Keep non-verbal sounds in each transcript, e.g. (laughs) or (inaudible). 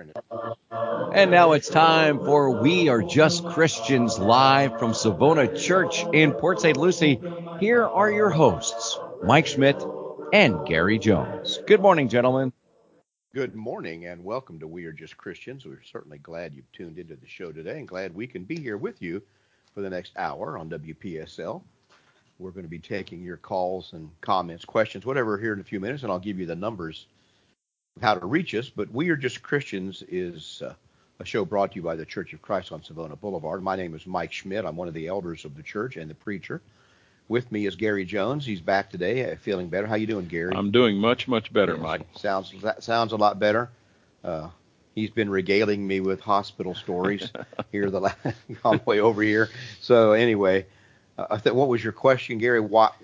Trinity. And now it's time for We Are Just Christians live from Savona Church in Port St. Lucie. Here are your hosts, Mike Schmidt and Gary Jones. Good morning, gentlemen. Good morning and welcome to We Are Just Christians. We're certainly glad you've tuned into the show today and glad we can be here with you for the next hour on WPSL. We're going to be taking your calls and comments, questions, whatever, here in a few minutes, and I'll give you the numbers how to reach us. But We Are Just Christians is uh, a show brought to you by the Church of Christ on Savona Boulevard. My name is Mike Schmidt. I'm one of the elders of the church and the preacher. With me is Gary Jones. He's back today, uh, feeling better. How you doing, Gary? I'm doing much, much better, Mike. Sounds sounds a lot better. Uh, he's been regaling me with hospital stories (laughs) here the last, (laughs) on the way over here. So anyway, uh, th- what was your question, Gary? What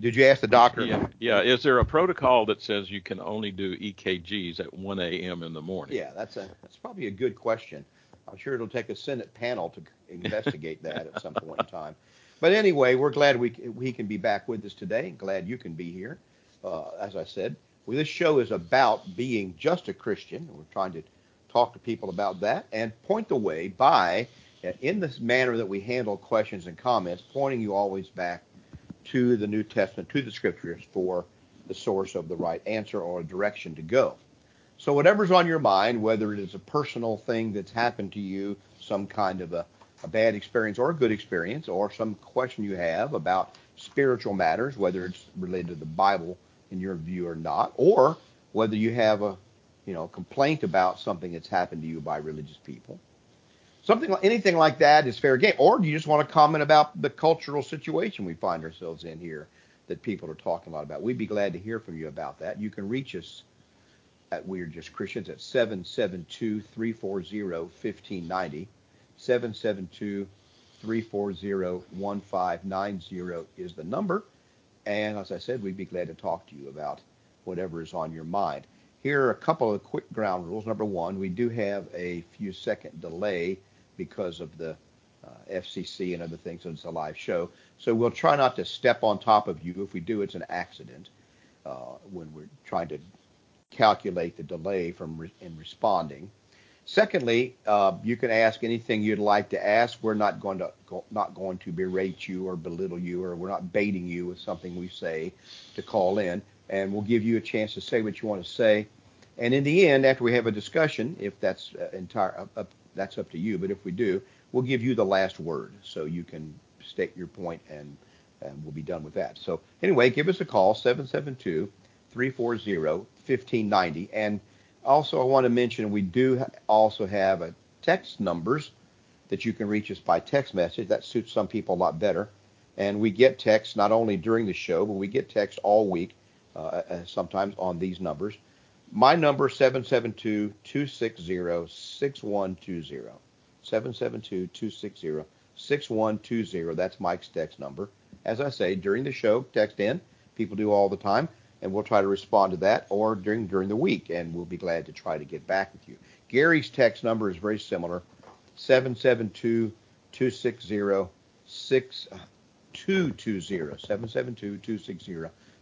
did you ask the doctor? Yeah, yeah. Is there a protocol that says you can only do EKGs at 1 a.m. in the morning? Yeah, that's a that's probably a good question. I'm sure it'll take a Senate panel to investigate that at some point in time. But anyway, we're glad we we can be back with us today. Glad you can be here. Uh, as I said, well, this show is about being just a Christian. We're trying to talk to people about that and point the way by in this manner that we handle questions and comments, pointing you always back to the New Testament, to the Scriptures for the source of the right answer or a direction to go. So whatever's on your mind, whether it is a personal thing that's happened to you, some kind of a, a bad experience or a good experience, or some question you have about spiritual matters, whether it's related to the Bible in your view or not, or whether you have a you know complaint about something that's happened to you by religious people, something like anything like that is fair game. Or do you just want to comment about the cultural situation we find ourselves in here that people are talking a lot about? We'd be glad to hear from you about that. You can reach us at We're Just Christians at 772-340-1590. 772-340-1590 is the number. And as I said, we'd be glad to talk to you about whatever is on your mind. Here are a couple of quick ground rules. Number one, we do have a few second delay because of the uh, FCC and other things. And it's a live show, so we'll try not to step on top of you. If we do, it's an accident uh, when we're trying to calculate the delay from re- in responding. Secondly, uh, you can ask anything you'd like to ask. We're not going to go, not going to berate you or belittle you, or we're not baiting you with something we say to call in, and we'll give you a chance to say what you want to say. And in the end, after we have a discussion, if that's uh, entire uh, that's up to you, but if we do, we'll give you the last word so you can state your point and and we'll be done with that. So anyway, give us a call 772-340-1590 and also I want to mention we do also have a text numbers that you can reach us by text message. That suits some people a lot better. And we get text not only during the show, but we get text all week, uh, uh sometimes on these numbers. My number 772-260-6120. 772-260-6120. That's Mike's text number. As I say, during the show, text in. People do all the time, and we'll try to respond to that or during during the week, and we'll be glad to try to get back with you. Gary's text number is very similar. 772-260-6220.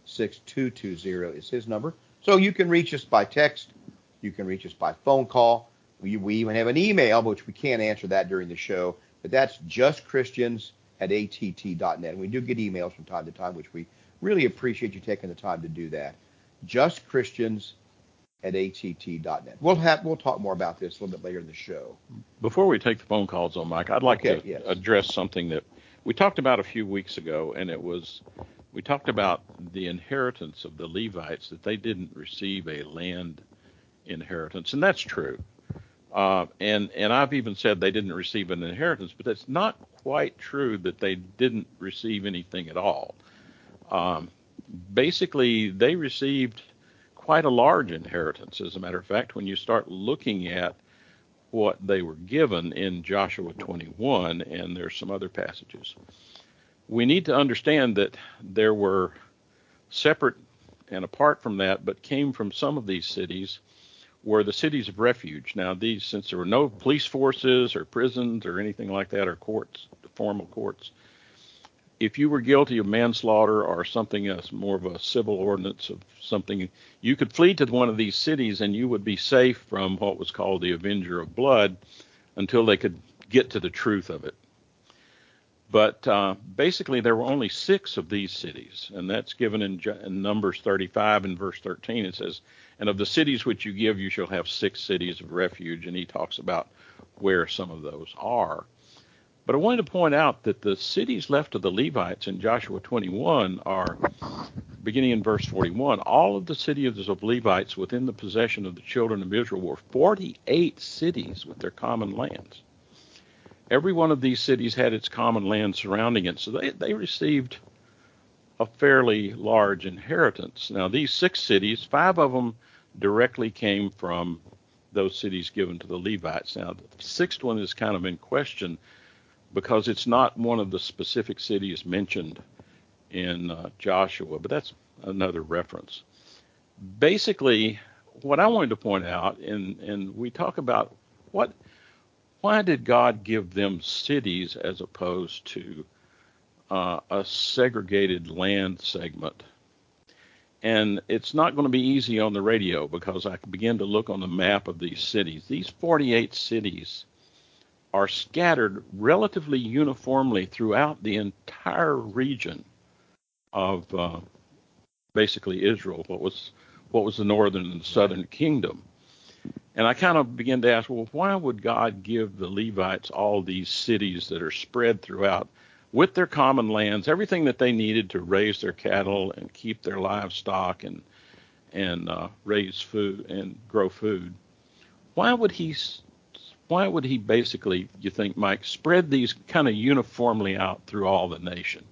772-260-6220 is his number. So you can reach us by text, you can reach us by phone call. We, we even have an email, which we can't answer that during the show, but that's justchristians at att.net. And we do get emails from time to time, which we really appreciate you taking the time to do that. Justchristians at att.net. We'll have we'll talk more about this a little bit later in the show. Before we take the phone calls on Mike, I'd like Okay, to yes. address something that we talked about a few weeks ago, and it was we talked about the inheritance of the Levites that they didn't receive a land inheritance, and that's true. Uh, and and I've even said they didn't receive an inheritance, but that's not quite true that they didn't receive anything at all. Um, basically, they received quite a large inheritance. As a matter of fact, when you start looking at what they were given in Joshua 21, and there's some other passages, we need to understand that there were separate and apart from that, but came from some of these cities were the cities of refuge. Now, these, since there were no police forces or prisons or anything like that, or courts, formal courts, if you were guilty of manslaughter or something else, more of a civil ordinance of something, you could flee to one of these cities and you would be safe from what was called the Avenger of Blood until they could get to the truth of it. But uh, basically, there were only six of these cities, and that's given in, in, Numbers 35 and verse 13. It says, And of the cities which you give, you shall have six cities of refuge. And he talks about where some of those are. But I wanted to point out that the cities left of the Levites in Joshua 21 are, beginning in verse 41, all of the cities of Levites within the possession of the children of Israel were 48 cities with their common lands. Every one of these cities had its common land surrounding it, so they, they received a fairly large inheritance. Now, these six cities, five of them directly came from those cities given to the Levites. Now, the sixth one is kind of in question because it's not one of the specific cities mentioned in uh, Joshua, but that's another reference. Basically, what I wanted to point out, and, and we talk about what, why did God give them cities as opposed to uh, a segregated land segment? And it's not going to be easy on the radio because I begin to look on the map of these cities. These 48 cities are scattered relatively uniformly throughout the entire region of uh, basically Israel, what was what was the northern and southern kingdom. And I kind of begin to ask, well, why would God give the Levites all these cities that are spread throughout with their common lands, everything that they needed to raise their cattle and keep their livestock and and uh, raise food and grow food? Why would He why would he basically, you think, Mike, spread these kind of uniformly out through all the nation?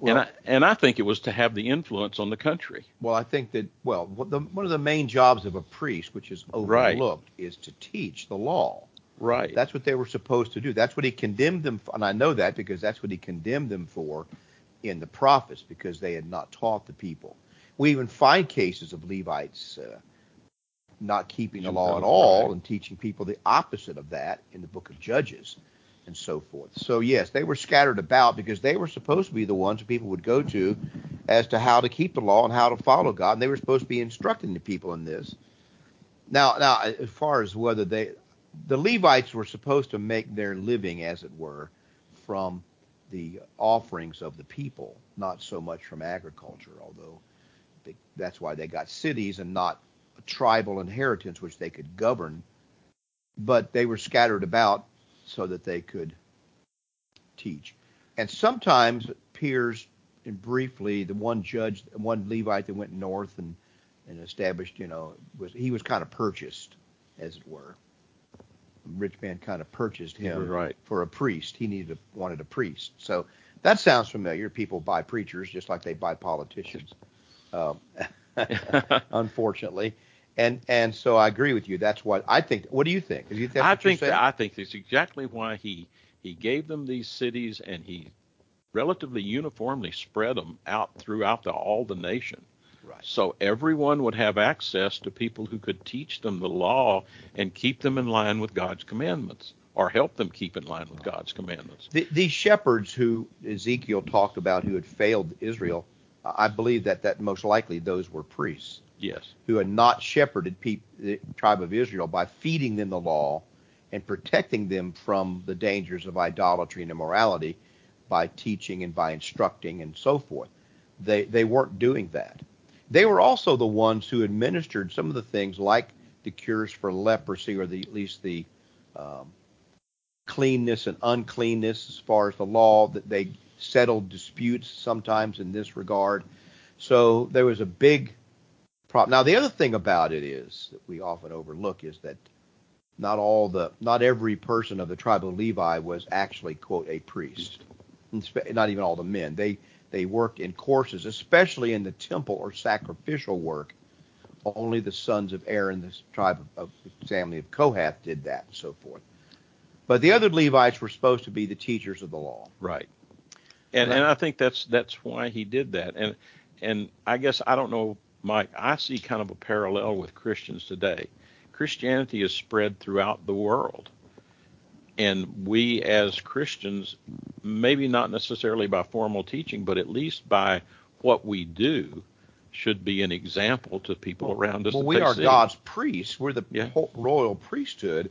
Well, and I and I think it was to have the influence on the country. Well, I think that well, the, one of the main jobs of a priest, which is overlooked, right. is to teach the law. Right. That's what they were supposed to do. That's what he condemned them, for, and I know that because that's what he condemned them for in the prophets because they had not taught the people. We even find cases of Levites uh, not keeping the law at all and teaching people the opposite of that in the book of Judges and so forth. So, yes, they were scattered about because they were supposed to be the ones people would go to as to how to keep the law and how to follow God. And they were supposed to be instructing the people in this. Now, now, as far as whether they, the Levites were supposed to make their living, as it were, from the offerings of the people, not so much from agriculture, although that's why they got cities and not tribal inheritance which they could govern, but they were scattered about so that they could teach. And sometimes peers, and briefly the one judge, one Levite that went north and, and established, you know, was he was kind of purchased, as it were. rich man kind of purchased him right. for a priest. He needed a, wanted a priest. So that sounds familiar. People buy preachers just like they buy politicians. Um, (laughs) (laughs) unfortunately. And and so I agree with you. That's what I think. What do you think? You I think that, I think that's exactly why he he gave them these cities and he relatively uniformly spread them out throughout the, all the nation. Right. So everyone would have access to people who could teach them the law and keep them in line with God's commandments or help them keep in line with God's commandments. The, these shepherds who Ezekiel talked about who had failed Israel, I believe that that most likely those were priests. Yes. Who had not shepherded the tribe of Israel by feeding them the law and protecting them from the dangers of idolatry and immorality by teaching and by instructing and so forth. They they weren't doing that. They were also the ones who administered some of the things like the cures for leprosy or the, at least the um, cleanness and uncleanness as far as the law that they settled disputes sometimes in this regard. So there was a big problem. Now, the other thing about it is that we often overlook is that not all the, not every person of the tribe of Levi was actually quote a priest. Not even all the men. They they worked in courses, especially in the temple or sacrificial work. Only the sons of Aaron, the tribe of, of family of Kohath, did that, and so forth. But the other Levites were supposed to be the teachers of the law. Right. And and I think that's that's why he did that. And and I guess I don't know Mike, I see kind of a parallel with Christians today. Christianity is spread throughout the world. And we as Christians maybe not necessarily by formal teaching, but at least by what we do, should be an example to people around us. Well, we are see. God's priests. We're the Yeah. royal priesthood,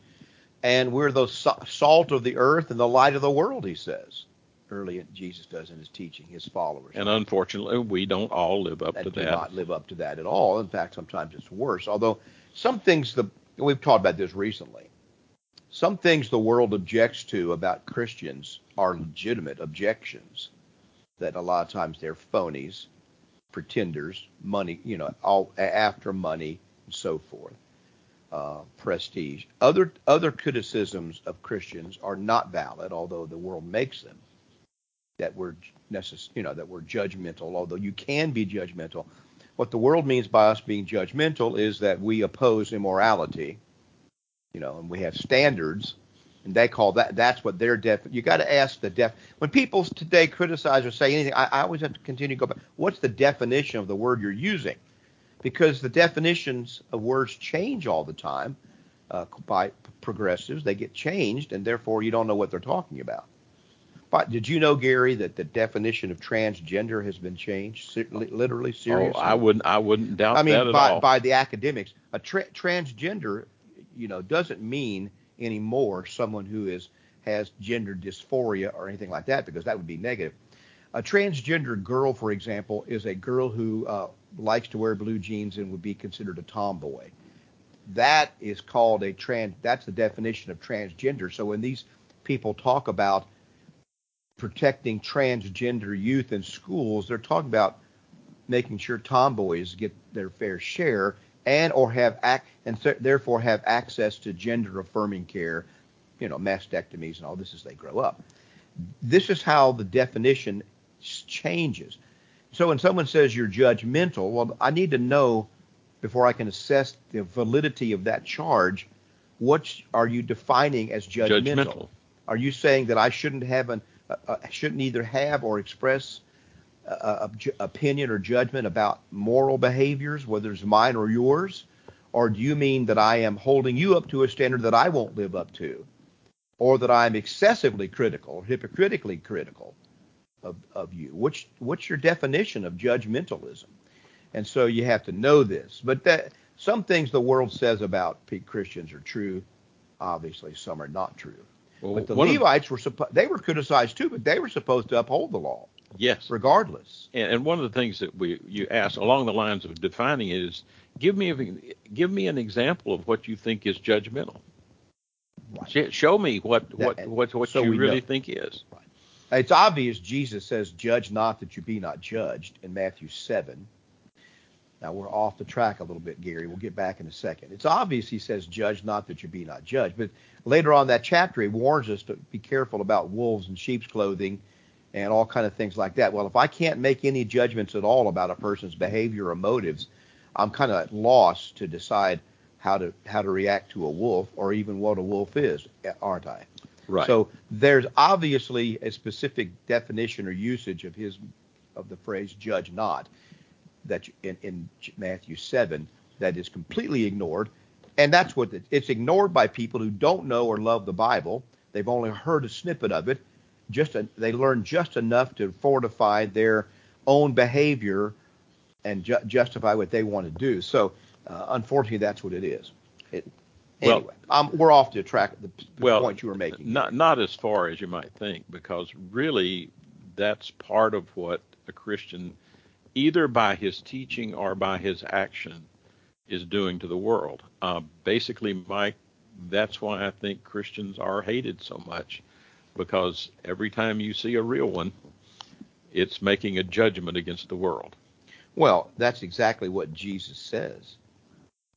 and we're the salt of the earth and the light of the world. He says early Jesus does in his teaching his followers. And unfortunately, we don't all live up to that to do that. not live up to that at all. In fact, sometimes it's worse. Although some things the we've talked about this recently. Some things the world objects to about Christians are legitimate objections. That a lot of times they're phonies, pretenders, money, you know, all after money and so forth. Uh, prestige. Other other criticisms of Christians are not valid, although the world makes them. That we're necess- you know, that we're judgmental, although you can be judgmental. What the world means by us being judgmental is that we oppose immorality, you know, and we have standards, and they call that that's what their def. You got to ask the def. When people today criticize or say anything, I, I always have to continue to go back. What's the definition of the word you're using? Because the definitions of words change all the time uh, by progressives. They get changed, and therefore you don't know what they're talking about. But did you know, Gary, that the definition of transgender has been changed, literally, Oh, seriously? I wouldn't. I wouldn't doubt I mean, that at by, all. by the academics, a tra- transgender, you know, doesn't mean anymore someone who is has gender dysphoria or anything like that, because that would be negative. A transgender girl, for example, is a girl who uh, likes to wear blue jeans and would be considered a tomboy. That is called a trans. That's the definition of transgender. So when these people talk about protecting transgender youth in schools, they're talking about making sure tomboys get their fair share and or have ac- and th- therefore have access to gender affirming care, you know, mastectomies and all this as they grow up. This is how the definition changes. So when someone says you're judgmental, well, I need to know before I can assess the validity of that charge, what are you defining as judgmental? Judgmental. Are you saying that I shouldn't have an uh, uh, shouldn't either have or express a, a, opinion or judgment about moral behaviors, whether it's mine or yours? Or do you mean that I am holding you up to a standard that I won't live up to? Or that I'm excessively critical hypocritically critical of, of you? Which, what's your definition of judgmentalism? And so you have to know this. But that some things the world says about Christians are true. Obviously, some are not true. Well, but the one of- Levites were supposed they were criticized too, but they were supposed to uphold the law yes. regardless. And, and one of the things that we you asked along the lines of defining is give me a, give me an example of what you think is judgmental. Right. Show me what That- what what, what so you really know. think is. It's obvious Jesus says, "Judge not that you be not judged" in Matthew seven. Now we're off the track a little bit, Gary. We'll get back in a second. It's obvious he says, "Judge not that you be not judged," but later on in that chapter he warns us to be careful about wolves and sheep's clothing and all kind of things like that. Well, if I can't make any judgments at all about a person's behavior or motives, I'm kind of at loss to decide how to how to react to a wolf or even what a wolf is, aren't I? Right. So there's obviously a specific definition or usage of his of the phrase "judge not" that in, in Matthew seven that is completely ignored, and that's what it, it's ignored by people who don't know or love the Bible. They've only heard a snippet of it. Just a, they learn just enough to fortify their own behavior and ju- justify what they want to do. So uh, unfortunately, that's what it is. It, Well- anyway, um, we're off to track the, the well, point you were making. Not not as far as you might think, because really that's part of what a Christian, either by his teaching or by his action, is doing to the world. Uh, basically, Mike, that's why I think Christians are hated so much, because every time you see a real one, it's making a judgment against the world. Well, that's exactly what Jesus says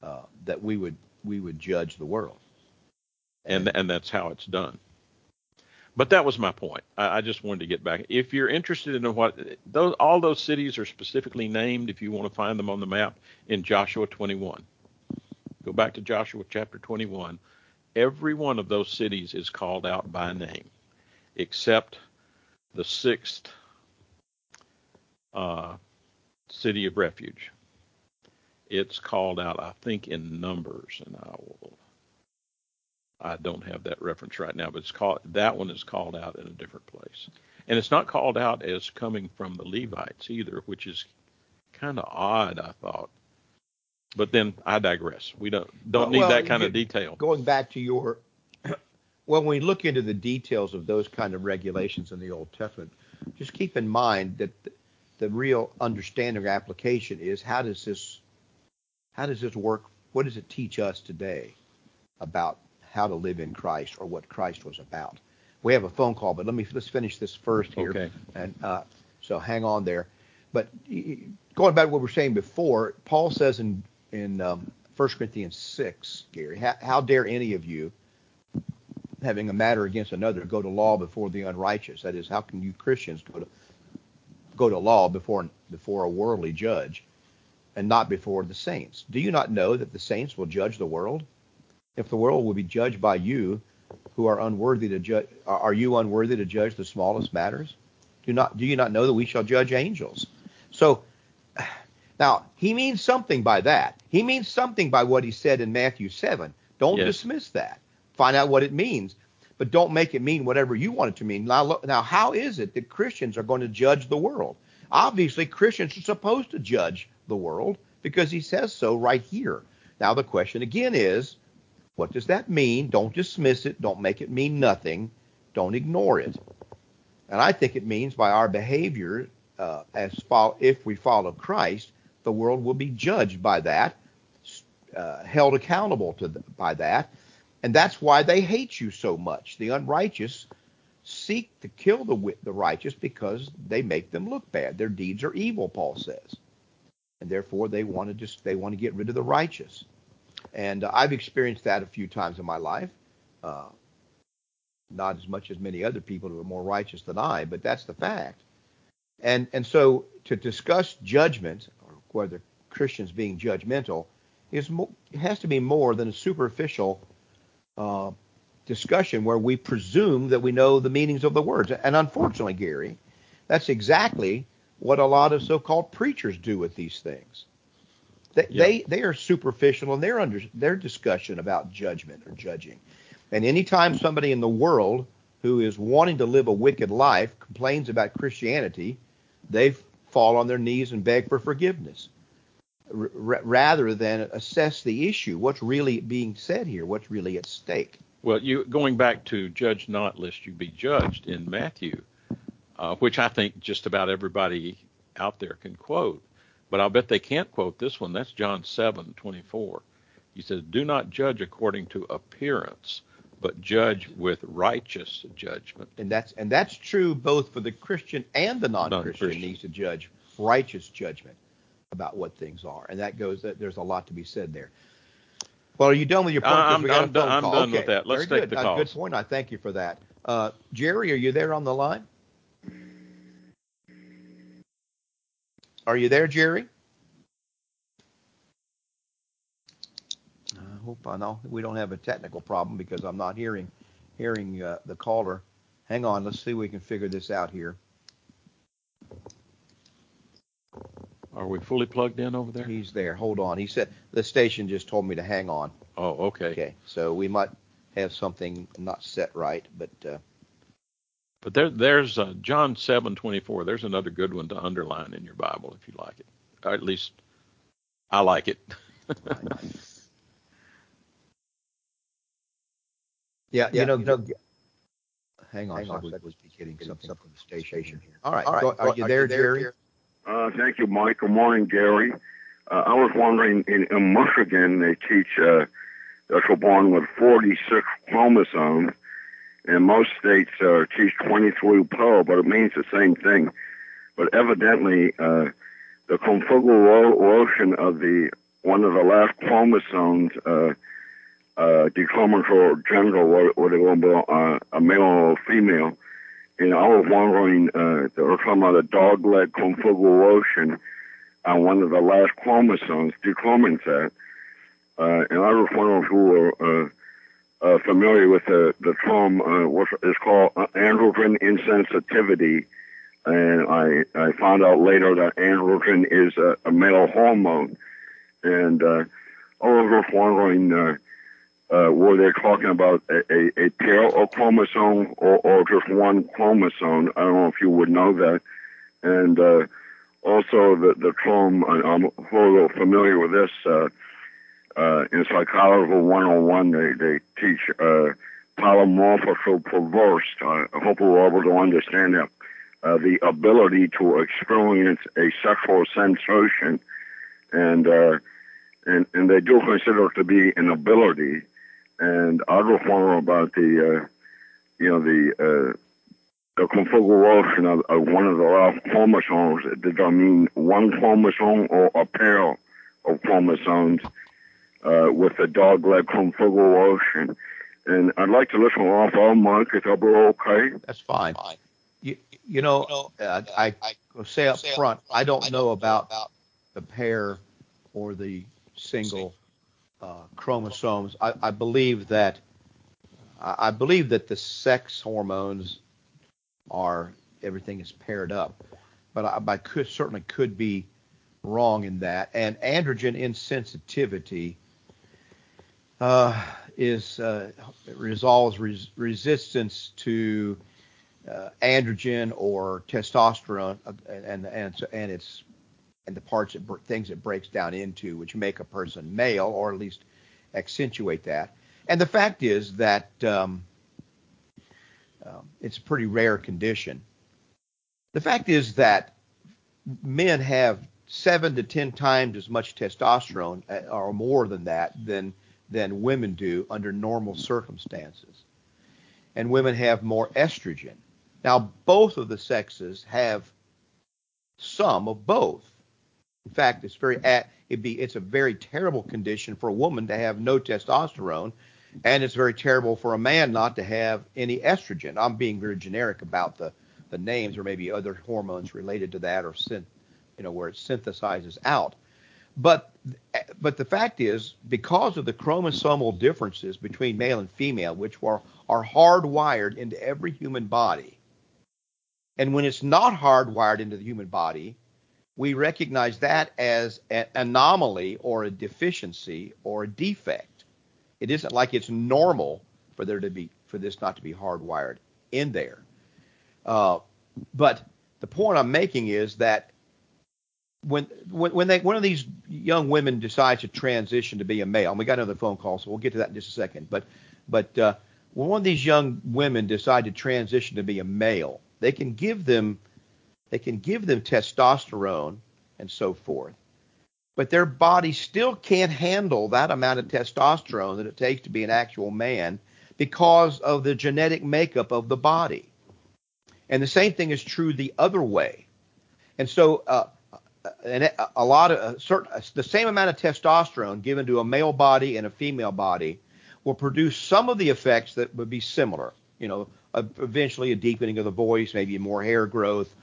uh, that we would we would judge the world. and and that's how it's done. But that was my point. I, I just wanted to get back. If you're interested in what those all those cities are specifically named, if you want to find them on the map in Joshua 21, go back to Joshua chapter 21. Every one of those cities is called out by name, except the sixth uh, city of refuge. It's called out, I think, in Numbers, and I will I don't have that reference right now, but it's called that one is called out in a different place, and it's not called out as coming from the Levites either, which is kind of odd, I thought. But then I digress. We don't don't need that kind you- of detail. Going back to your, well, (clears throat) when we look into the details of those kind of regulations in the Old Testament, just keep in mind that the, the real understanding or application is how does this, how does this work? What does it teach us today about how to live in Christ or what Christ was about? We have a phone call, but let me let's finish this first here. Okay. And uh, so hang on there. But going back to what we were saying before, Paul says in in um, 1 Corinthians 6, Gary, how, how dare any of you, having a matter against another, go to law before the unrighteous? That is, how can you Christians go to go to law before before a worldly judge and not before the saints? Do you not know that the saints will judge the world? If the world will be judged by you, who are unworthy to judge, are you unworthy to judge the smallest matters? Do not do you not know that we shall judge angels? So now he means something by that. He means something by what he said in Matthew 7. Don't Yes. dismiss that. Find out what it means, but don't make it mean whatever you want it to mean. Now, now how is it that Christians are going to judge the world? Obviously, Christians are supposed to judge the world because he says so right here. Now, the question again is, what does that mean? Don't dismiss it. Don't make it mean nothing. Don't ignore it. And I think it means by our behavior, uh, as fol- if we follow Christ, the world will be judged by that, uh, held accountable to by that, and that's why they hate you so much. The unrighteous seek to kill the the righteous because they make them look bad. Their deeds are evil, Paul says, and therefore they want to just they want to get rid of the righteous. And uh, I've experienced that a few times in my life. Uh, not as much as many other people who are more righteous than I, but that's the fact. And and so to discuss judgment or whether Christians being judgmental is mo- has to be more than a superficial uh, discussion where we presume that we know the meanings of the words. And unfortunately, Gary, that's exactly what a lot of so-called preachers do with these things. They, Yeah. they they are superficial in their under their discussion about judgment or judging. And anytime somebody in the world who is wanting to live a wicked life complains about Christianity, they fall on their knees and beg for forgiveness r- rather than assess the issue. What's really being said here? What's really at stake? Well, you going back to judge not lest you be judged in Matthew, uh, which I think just about everybody out there can quote, but I'll bet they can't quote this one. That's John seven twenty four. He says, "Do not judge according to appearance, but judge with righteous judgment." And that's and that's true both for the Christian and the non-Christian Non-Christian. needs to judge righteous judgment about what things are. And that goes that there's a lot to be said there. Well, are you done with your point? I'm- we got a I'm done- I'm call. done with that. Let's very take good. the Uh, Good point. I thank you for that. Uh, Jerry, are you there on the line? Are you there, Jerry? I hope I know we don't have a technical problem because I'm not hearing hearing uh, the caller. Hang on, let's see if we can figure this out here. Are we fully plugged in over there? He's there. Hold on. He said the station just told me to hang on. Oh, okay. Okay, so we might have something not set right, but uh, But there, there's uh, John seven twenty four. There's another good one to underline in your Bible if you like it. Or at least I like it. yeah, (laughs) Yeah, you know, you know- g- hang on. Hang on, I I was getting getting something something from the station station here. All right, All right, go- are you there, Jerry? Uh, thank you, Mike. Good morning, Gary. Uh, I was wondering, in, in Michigan, they teach uh, that you're born with 46 chromosomes, and most states uh, teach 23 per, but it means the same thing. But evidently, uh, the configuration of the one of the last chromosomes uh, uh, gender, whether whether it will be a male or female. And I was wondering, uh, they were talking about a dog leg configuration on one of the last chromosomes determines that. Uh, and I was wondering if were uh, uh, familiar with the, the term, uh, what is called uh, androgen insensitivity. And I, I found out later that androgen is a, a male hormone. And uh, I was wondering, uh, uh, were they talking about a, a, a pair of chromosome or, or just one chromosome? I don't know if you would know that. And uh, also the, the term, I'm a little familiar with this, uh, uh, in Psychology 101, they, they teach uh, perverse. I hope we're able to understand that. Uh, the ability to experience a sexual sensation, and uh, and and they do consider it to be an ability. And I just wonder about the, uh, you know, the uh, the configuration of, of one of the chromosomes. Does that mean one chromosome or a pair of chromosomes uh, with a dog-leg configuration? And I'd like to listen off all Mike. Is that okay? That's fine. You, you know, uh, I, I will say up front, I don't know about the pair or the single uh, chromosomes. I, I believe that I believe that the sex hormones are everything is paired up, but I, I could certainly could be wrong in that. And androgen insensitivity uh, is uh, resolves res- resistance to uh, androgen or testosterone, uh, and and and it's and the parts that things it breaks down into, which make a person male, or at least accentuate that. And the fact is that um, um, it's a pretty rare condition. The fact is that men have seven to ten times as much testosterone, uh, or more than that, than than women do under normal circumstances. And women have more estrogen. Now, both of the sexes have some of both. In fact, it's very it be it's a very terrible condition for a woman to have no testosterone, and it's very terrible for a man not to have any estrogen. I'm being very generic about the the names, or maybe other hormones related to that, or synth, you know, where it synthesizes out. But but the fact is, because of the chromosomal differences between male and female, which are are hardwired into every human body, and when it's not hardwired into the human body, we recognize that as an anomaly or a deficiency or a defect. It isn't like it's normal for there to be for this not to be hardwired in there. Uh, but the point I'm making is that when when when they one of these young women decides to transition to be a male, and we got another phone call, so we'll get to that in just a second. But but uh, when one of these young women decide to transition to be a male, they can give them they can give them testosterone and so forth, but their body still can't handle that amount of testosterone that it takes to be an actual man because of the genetic makeup of the body. And the same thing is true the other way. And so, uh, and a lot of a certain the same amount of testosterone given to a male body and a female body will produce some of the effects that would be similar. You know, eventually a deepening of the voice, maybe more hair growth,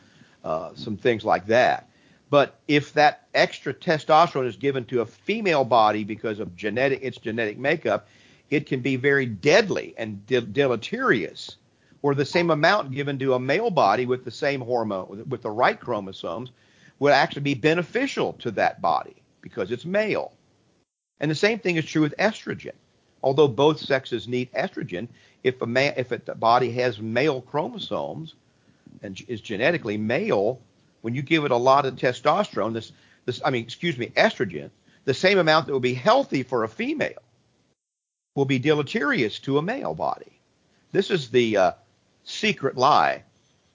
uh, some things like that. But if that extra testosterone is given to a female body because of genetic its genetic makeup, it can be very deadly and de- deleterious. Or the same amount given to a male body with the same hormone with the right chromosomes would actually be beneficial to that body because it's male. And the same thing is true with estrogen. Although both sexes need estrogen, if a man, if a body has male chromosomes, and is genetically male, when you give it a lot of testosterone, this, this, I mean, excuse me, estrogen, the same amount that will be healthy for a female will be deleterious to a male body. This is the uh, secret lie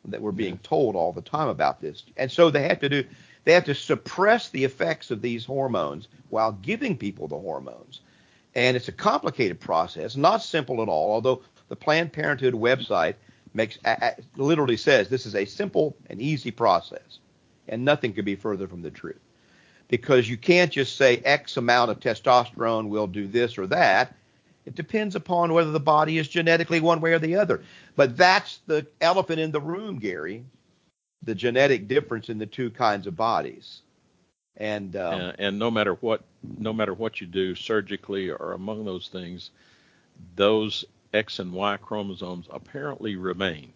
that we're being told all the time about this. And so they have to do, they have to suppress the effects of these hormones while giving people the hormones. And it's a complicated process, not simple at all, although the Planned Parenthood website makes literally says this is a simple and easy process, and nothing could be further from the truth. Because you can't just say X amount of testosterone will do this or that. It depends upon whether the body is genetically one way or the other. But that's the elephant in the room, Gary. The genetic difference in the two kinds of bodies. And, um, and and no matter what no matter what you do surgically or among those things, those X and Y chromosomes apparently remain.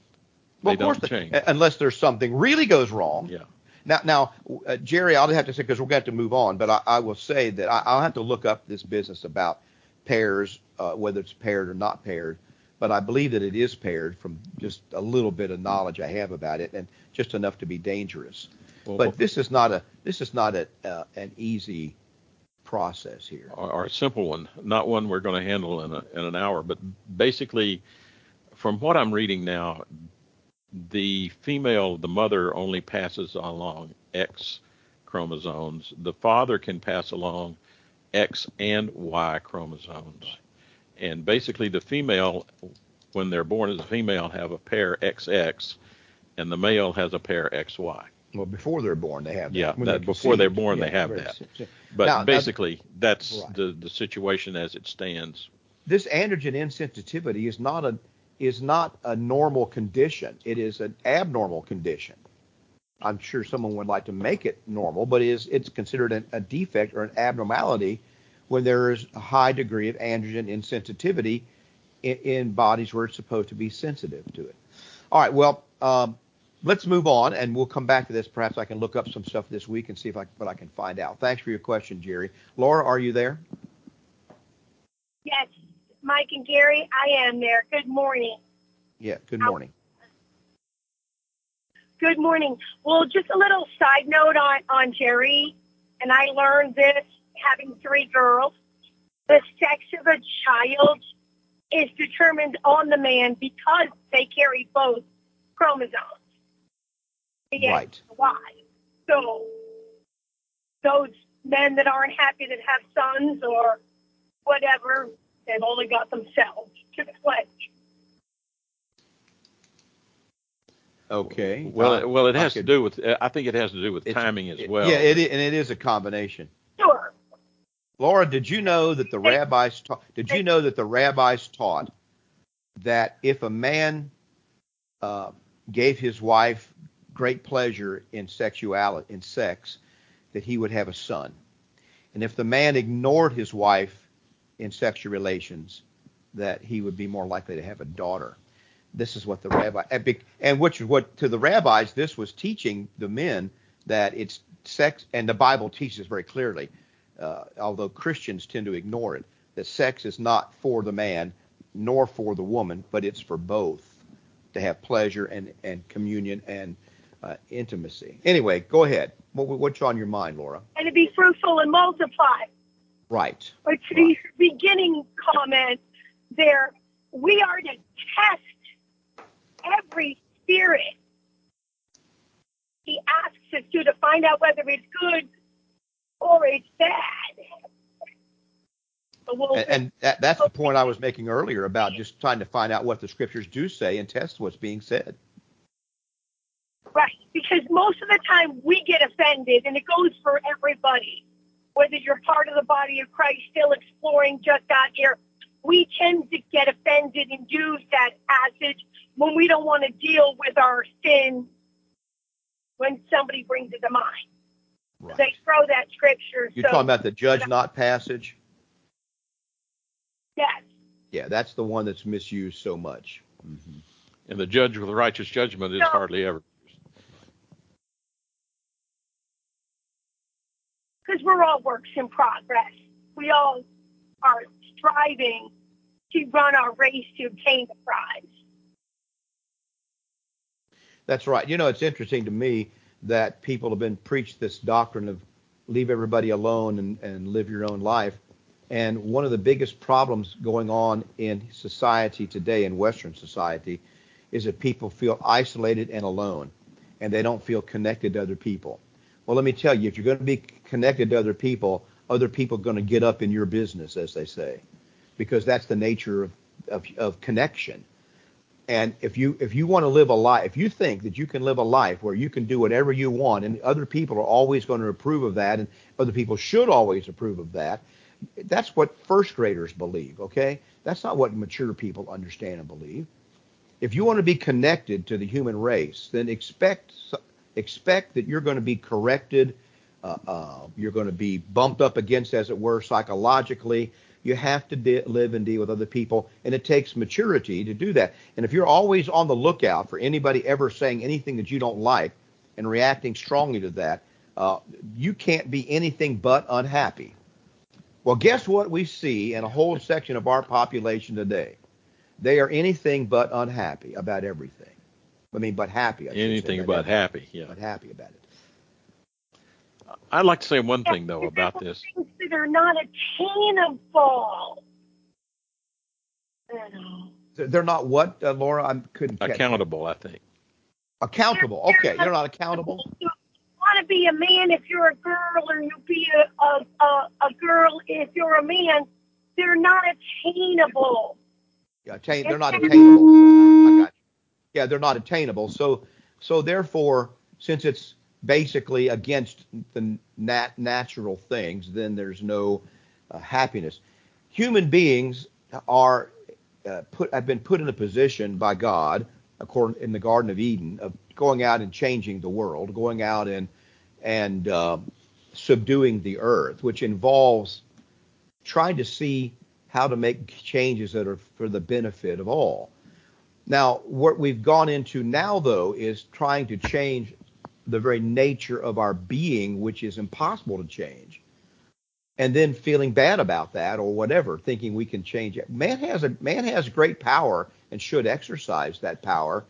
Well, they of course, change. unless there's something really goes wrong. Yeah. Now, now, uh, Jerry, I'll have to say because we're going to have to move on, but I, I will say that I, will have to look up this business about pairs uh, whether it's paired or not paired, but I believe that it is paired from just a little bit of knowledge I have about it, and just enough to be dangerous. Well, but this is not a this is not a uh, an easy process here. or, a simple one, not one we're going to handle in, a, in an hour, but basically, from what I'm reading now, the female, the mother, only passes along X chromosomes. The father can pass along X and Y chromosomes. And basically, the female, when they're born as a female, have a pair XX, and the male has a pair XY. Well, before they're born, they have that. Yeah, that they're before they're conceived. born, they have that. si- But Now- now- basically, that's Right. the, the situation as it stands. this androgen insensitivity is not a is not a normal condition. It is an abnormal condition. I'm sure someone would like to make it normal, but it is it's considered an, a defect or an abnormality when there is a high degree of androgen insensitivity in, in bodies where it's supposed to be sensitive to it. All right, well, um, let's move on, and we'll come back to this. Perhaps I can look up some stuff this week and see if I what I can find out. Thanks for your question, Jerry. Laura, are you there? Yes, Mike and Gary, I am there. Good morning. Yeah. Good morning. Good morning. Well, just a little side note on, on Jerry, and I learned this having three girls. The sex of a child is determined on the man because they carry both chromosomes. The Right. and the Y. So those men that aren't happy that have sons or whatever, they've only got themselves to pledge. Okay. Well, Uh, it- well, it I has to do with. I think it has to do with it's- timing as well. Yeah, it, and it is a combination. Laura, did you know that the rabbis taught? Did you know that the rabbis taught that if a man uh, gave his wife great pleasure in sexuality, in sex, that he would have a son, and if the man ignored his wife in sexual relations, that he would be more likely to have a daughter. This is what the rabbi and and which is what to the rabbis this was teaching the men that it's sex and the Bible teaches very clearly, uh, although Christians tend to ignore it, that sex is not for the man nor for the woman, but it's for both to have pleasure and and communion and uh, intimacy. Anyway, go ahead. What, what's on your mind, Laura? And to be fruitful and multiply. Right. But to the beginning comment there, we are to test every spirit. He asks us to to find out whether it's good or it's bad. So And, and that, that's the point I was making earlier about just trying to find out what the scriptures do say and test what's being said. Right, because most of the time we get offended, and it goes for everybody. Whether you're part of the body of Christ, still exploring, just got here, we tend to get offended and use that passage when we don't want to deal with our sin when somebody brings it to mind. Right. They throw that scripture. You're so, talking about the judge not passage? yes, Yeah, that's the one that's misused so much. hmm and the judge with righteous judgment is No. hardly ever. because we're all works in progress. We all are striving to run our race to obtain the prize. That's right. You know, it's interesting to me that people have been preached this doctrine of leave everybody alone and, and live your own life. And one of the biggest problems going on in society today, in Western society, is that people feel isolated and alone, and they don't feel connected to other people. Well, let me tell you, if you're going to be connected to other people, other people are going to get up in your business, as they say, because that's the nature of, of, of connection. And if you if you want to live a life, if you think that you can live a life where you can do whatever you want, and other people are always going to approve of that, and other people should always approve of that, that's what first graders believe. Okay, that's not what mature people understand and believe. If you want to be connected to the human race, then expect expect that you're going to be corrected. Uh, uh, you're going to be bumped up against, as it were, psychologically. You have to de- live and deal with other people, and it takes maturity to do that. And if you're always on the lookout for anybody ever saying anything that you don't like and reacting strongly to that, uh, you can't be anything but unhappy. Well, guess what we see in a whole section of our population today? They are anything but unhappy about everything. I mean, but happy. I Anything but happy, yeah. But happy about it. I'd like to say one Yeah, thing though about this. Things that are not attainable. You know. They're- They're not what, uh, Laura? I couldn't catch. Accountable, I think. Accountable. Okay, they're not accountable. You want to be a man if you're a girl, or you be a, a, a, a girl if you're a man. They're not attainable. Yeah, attain, they're not attainable. I got you. Yeah, they're not attainable. So, so therefore, since it's basically against the nat- natural things, then there's no uh, happiness. Human beings are uh, put have been put in a position by God, according in the Garden of Eden, of going out and changing the world, going out and and uh, subduing the earth, which involves trying to see how to make changes that are for the benefit of all. Now, what we've gone into now, though, is trying to change the very nature of our being, which is impossible to change, and then feeling bad about that or whatever, thinking we can change it. Man has a man has great power and should exercise that power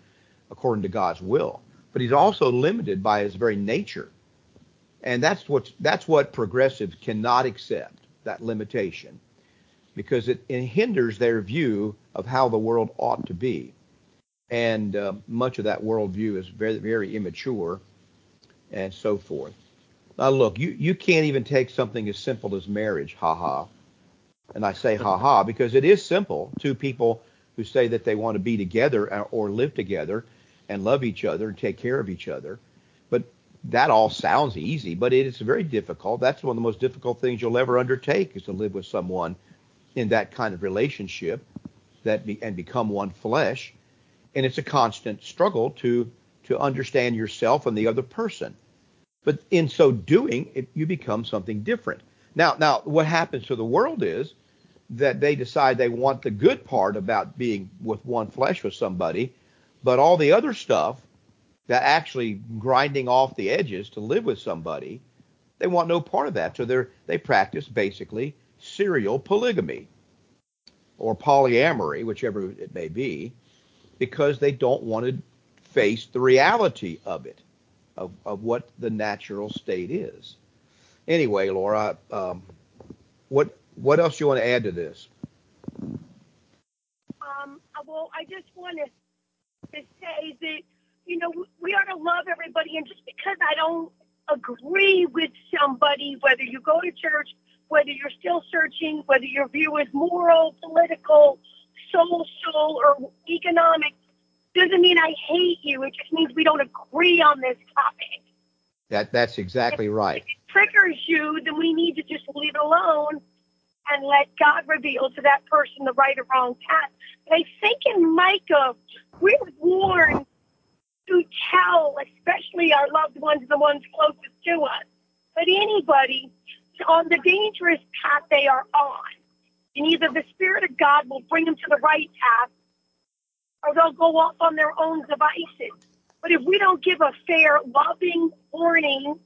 according to God's will, but he's also limited by his very nature, and that's what that's what progressives cannot accept that limitation. Because it, it hinders their view of how the world ought to be. And uh, much of that worldview is very, very immature and so forth. Now, look, you, you can't even take something as simple as marriage, haha. And I say mm-hmm. haha because it is simple. Two people who say that they want to be together or live together and love each other and take care of each other. But that all sounds easy, but it is very difficult. That's one of the most difficult things you'll ever undertake is to live with someone in that kind of relationship that be, and become one flesh and it's a constant struggle to to understand yourself and the other person. But in so doing it, you become something different. Now now what happens to the world is that they decide they want the good part about being with one flesh with somebody but all the other stuff that actually grinding off the edges to live with somebody they want no part of that. So they're they practice basically serial polygamy or polyamory, whichever it may be, because they don't want to face the reality of it, of, of what the natural state is. Anyway, Laura, um, what what else do you want to add to this? Um, well, I just want to, to say that, you know, we are to love everybody. And just because I don't agree with somebody, whether you go to church, whether you're still searching, whether your view is moral, political, social, or economic, doesn't mean I hate you. It just means we don't agree on this topic. That that's exactly right. If it triggers you, then we need to just leave it alone and let God reveal to that person the right or wrong path. But I think in Micah, we're warned to tell, especially our loved ones, the ones closest to us, but anybody on the dangerous path they are on. And either the Spirit of God will bring them to the right path or they'll go off on their own devices. But if we don't give a fair, loving warning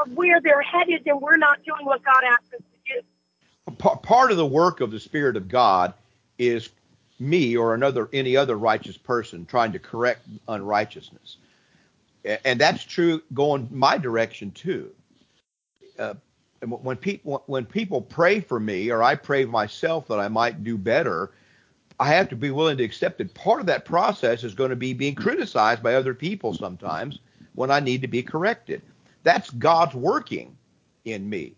of where they're headed, then we're not doing what God asked us to do. Pa- part of the work of the Spirit of God is me or another any other righteous person trying to correct unrighteousness, and that's true going my direction too. Uh, when people when people pray for me or I pray myself that I might do better, I have to be willing to accept that part of that process is going to be being criticized by other people sometimes when I need to be corrected. That's God's working in me.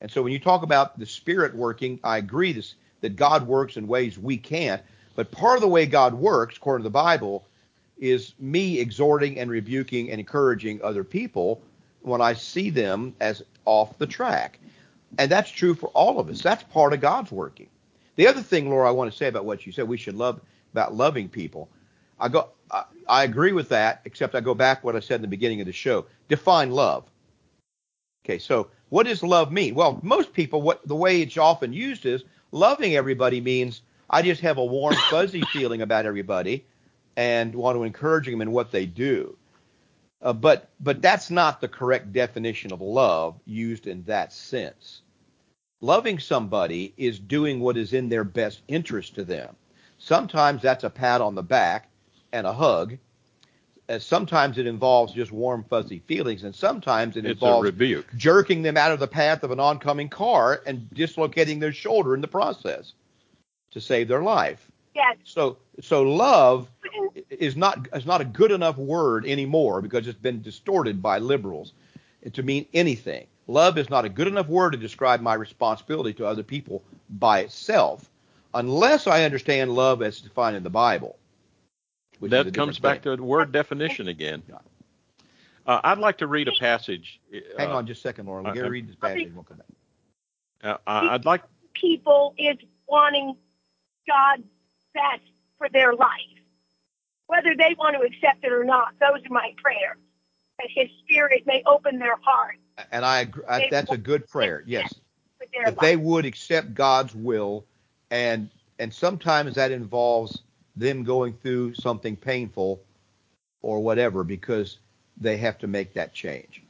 And so when you talk about the Spirit working, I agree this, that God works in ways we can't. But part of the way God works, according to the Bible, is me exhorting and rebuking and encouraging other people when I see them as off the track. And that's true for all of us. That's part of God's working. The other thing, Laura, I want to say about what you said, we should love about loving people. I go, I, I agree with that, except I go back what I said in the beginning of the show. Define love. Okay, so what does love mean? Well, most people, what the way it's often used is loving everybody means I just have a warm, (coughs) fuzzy feeling about everybody and want to encourage them in what they do. Uh, but but that's not the correct definition of love used in that sense. Loving somebody is doing what is in their best interest to them. Sometimes that's a pat on the back and a hug. And sometimes it involves just warm, fuzzy feelings, and sometimes it It's involves rebuke. jerking them out of the path of an oncoming car and dislocating their shoulder in the process to save their life. Yes. So, so love mm-hmm. is not is not a good enough word anymore because it's been distorted by liberals to mean anything. Love is not a good enough word to describe my responsibility to other people by itself, unless I understand love as defined in the Bible. which is a that comes back thing. to the word definition again. Uh, I'd like to read a passage. Hang uh, on just a second, Laura. uh, Gary, uh, read this passage. and We'll come back. uh, I'd like people is wanting God's best for their life. Whether they want to accept it or not, those are my prayers. That His Spirit may open their heart And I, agree, I that's a good prayer. Yes. that they would accept God's will, and and sometimes that involves them going through something painful or whatever because they have to make that change.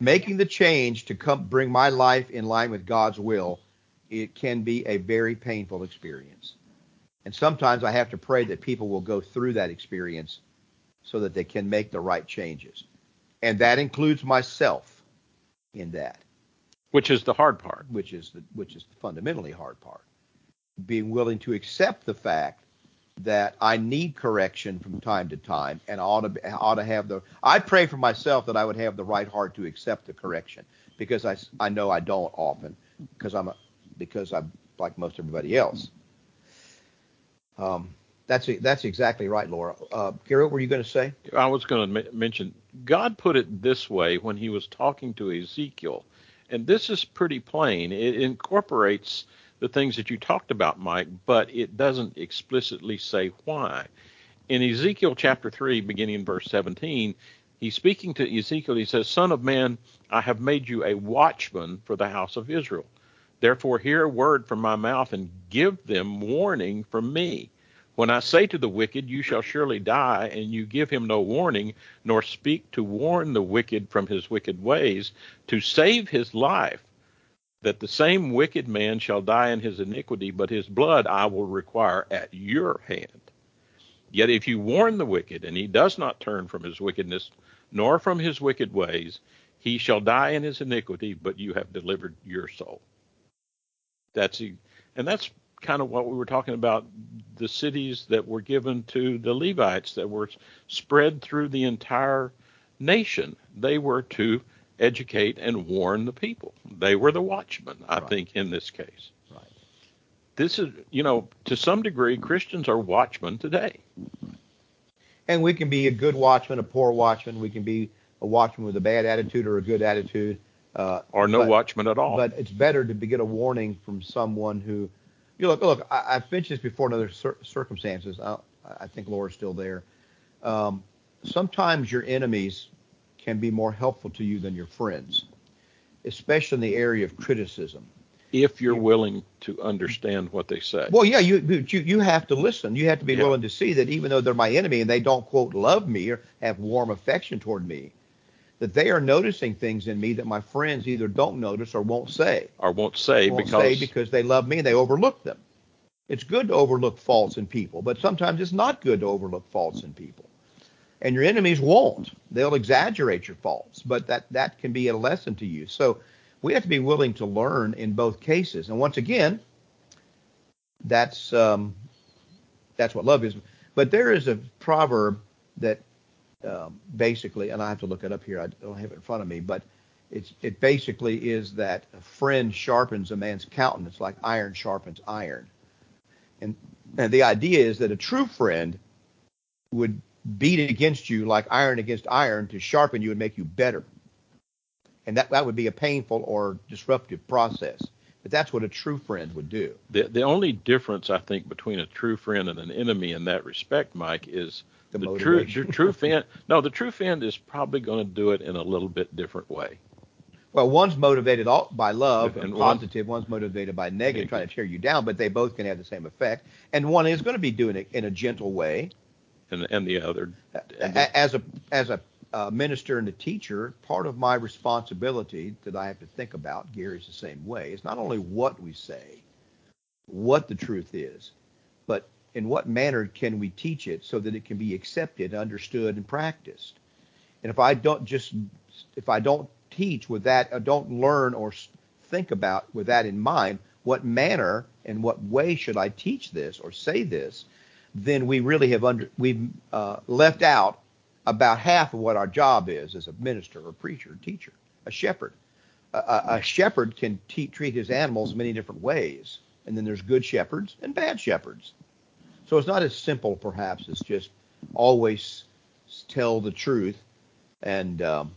Making the change to come bring my life in line with God's will, it can be a very painful experience. And sometimes I have to pray that people will go through that experience so that they can make the right changes. And that includes myself in that which is the hard part. which is the which is the fundamentally hard part. Being willing to accept the fact that I need correction from time to time, and I ought to I ought to have the. I pray for myself that I would have the right heart to accept the correction because I I know I don't often because I'm a, because I'm like most everybody else. Um, that's that's exactly right, Laura. Uh, Gary, what were you going to say? I was going to m- mention God put it this way when he was talking to Ezekiel, and this is pretty plain. It incorporates the things that you talked about, Mike, but it doesn't explicitly say why. In Ezekiel chapter 3, beginning in verse 17, he's speaking to Ezekiel. He says, Son of man, I have made you a watchman for the house of Israel. Therefore, hear a word from my mouth and give them warning from me. When I say to the wicked, You shall surely die, and you give him no warning, nor speak to warn the wicked from his wicked ways, to save his life, that the same wicked man shall die in his iniquity, but his blood I will require at your hand. Yet if you warn the wicked, and he does not turn from his wickedness, nor from his wicked ways, he shall die in his iniquity, but you have delivered your soul. That's and that's kind of what we were talking about the cities that were given to the Levites that were spread through the entire nation. They were to educate and warn the people. They were the watchmen, I Right. think, in this case. Right. This is, you know, to some degree, Christians are watchmen today. And we can be a good watchman, a poor watchman. We can be a watchman with a bad attitude or a good attitude. Uh, Or no but- watchman at all. But it's better to be- get a warning from someone who, you look, look. I, I've mentioned this before in other cir- circumstances. I, I think Laura's still there. Um, sometimes your enemies can be more helpful to you than your friends, especially in the area of criticism. if you're willing to understand what they say. Well, yeah, you you you have to listen. You have to be Yeah. willing to see that even though they're my enemy and they don't quote love me or have warm affection toward me, that they are noticing things in me that my friends either don't notice or won't say. or won't say won't because say because they love me and they overlook them. It's good to overlook faults in people, but sometimes it's not good to overlook faults in people. And your enemies won't. They'll exaggerate your faults, but that that can be a lesson to you. So we have to be willing to learn in both cases. And once again, that's um, that's what love is. But there is a proverb that um, basically, and I have to look it up here. I don't have it in front of me, but it's it basically is that a friend sharpens a man's countenance like iron sharpens iron. And and the idea is that a true friend would beat against you like iron against iron to sharpen you and make you better. And that that would be a painful or disruptive process. But that's what a true friend would do. the the only difference I think between a true friend and an enemy in that respect, Mike, is The the true the true (laughs) friend. No, the true friend is probably going to do it in a little bit different way. Well, one's motivated all, by love And and one- positive, one's motivated by negative, trying to tear you down, but they both can have the same effect. And one is going to be doing it in a gentle way, And and the other, and a- as a as a a minister and a teacher, part of my responsibility that I have to think about, Gary's the same way, is not only what we say, what the truth is, but in what manner can we teach it so that it can be accepted, understood, and practiced. And if I don't just, if I don't teach with that, I don't learn or think about with that in mind, what manner and what way should I teach this or say this, then we really have under, we've uh, left out about half of what our job is as a minister or preacher, teacher, a shepherd. A, a shepherd can te- treat his animals many different ways, and then there's good shepherds and bad shepherds. So it's not as simple, perhaps, as just always tell the truth and um,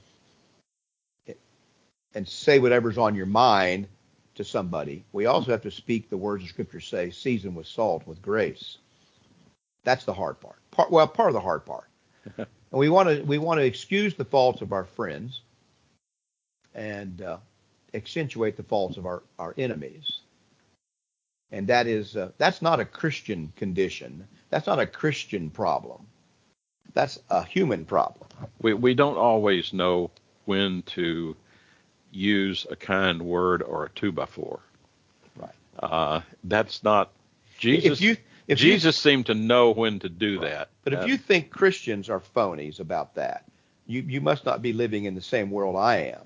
and say whatever's on your mind to somebody. We also have to speak the words of Scripture say, season with salt, with grace. That's the hard part. part well, part of the hard part. (laughs) and we want to we want to excuse the faults of our friends and uh, accentuate the faults of our, our enemies. And that is uh, that's not a Christian condition. That's not a Christian problem. That's a human problem. We we don't always know when to use a kind word or a two by four. Right. Uh, that's not Jesus. If you if Jesus you, seemed to know when to do that. But if Uh, you think Christians are phonies about that, you you must not be living in the same world I am,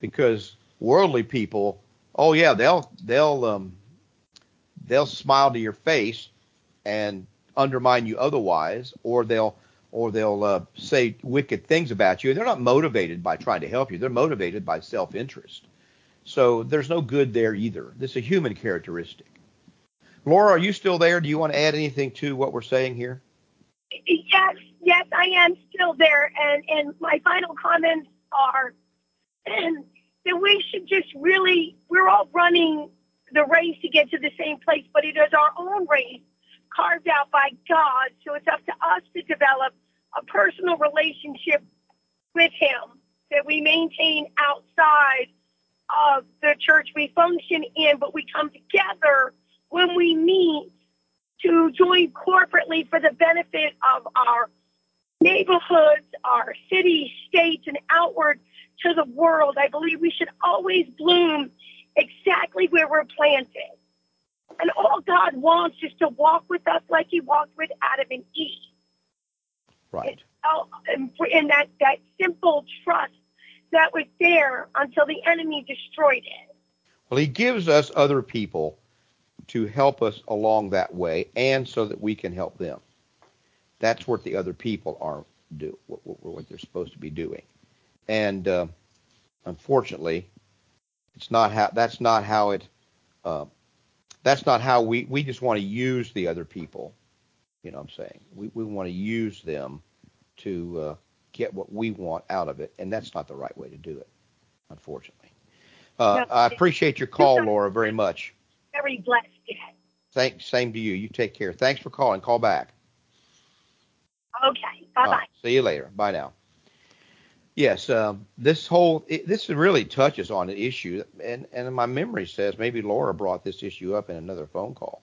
because worldly people, oh yeah, they'll they'll um they'll smile to your face and undermine you otherwise, or they'll or they'll uh, say wicked things about you. They're not motivated by trying to help you. They're motivated by self-interest. So there's no good there either. This is a human characteristic. Laura, are you still there? Do you want to add anything to what we're saying here? Yes, yes, I am still there. And, and my final comments are (clears throat) that we should just really, we're all running the race to get to the same place, but it is our own race carved out by God. So it's up to us to develop a personal relationship with Him that we maintain outside of the church we function in, but we come together when we meet to join corporately for the benefit of our neighborhoods, our cities, states, and outward to the world. I believe we should always bloom exactly where we're planted. And all God wants is to walk with us like he walked with Adam and Eve. Right. And, and that, that simple trust that was there until the enemy destroyed it. Well, he gives us other people to help us along that way and so that we can help them. That's what the other people are do what, what they're supposed to be doing. And uh, unfortunately, it's not how that's not how it uh, that's not how we we just want to use the other people. You know what I'm saying? We we want to use them to uh, get what we want out of it, and that's not the right way to do it, unfortunately. Uh, No. I appreciate your call, Laura, very much. Very blessed. Thanks. Same to you. You take care. Thanks for calling. Call back. Okay. Bye bye. right, see you later. Bye now. Yes, um, this whole it, this really touches on an issue, and and my memory says maybe Laura brought this issue up in another phone call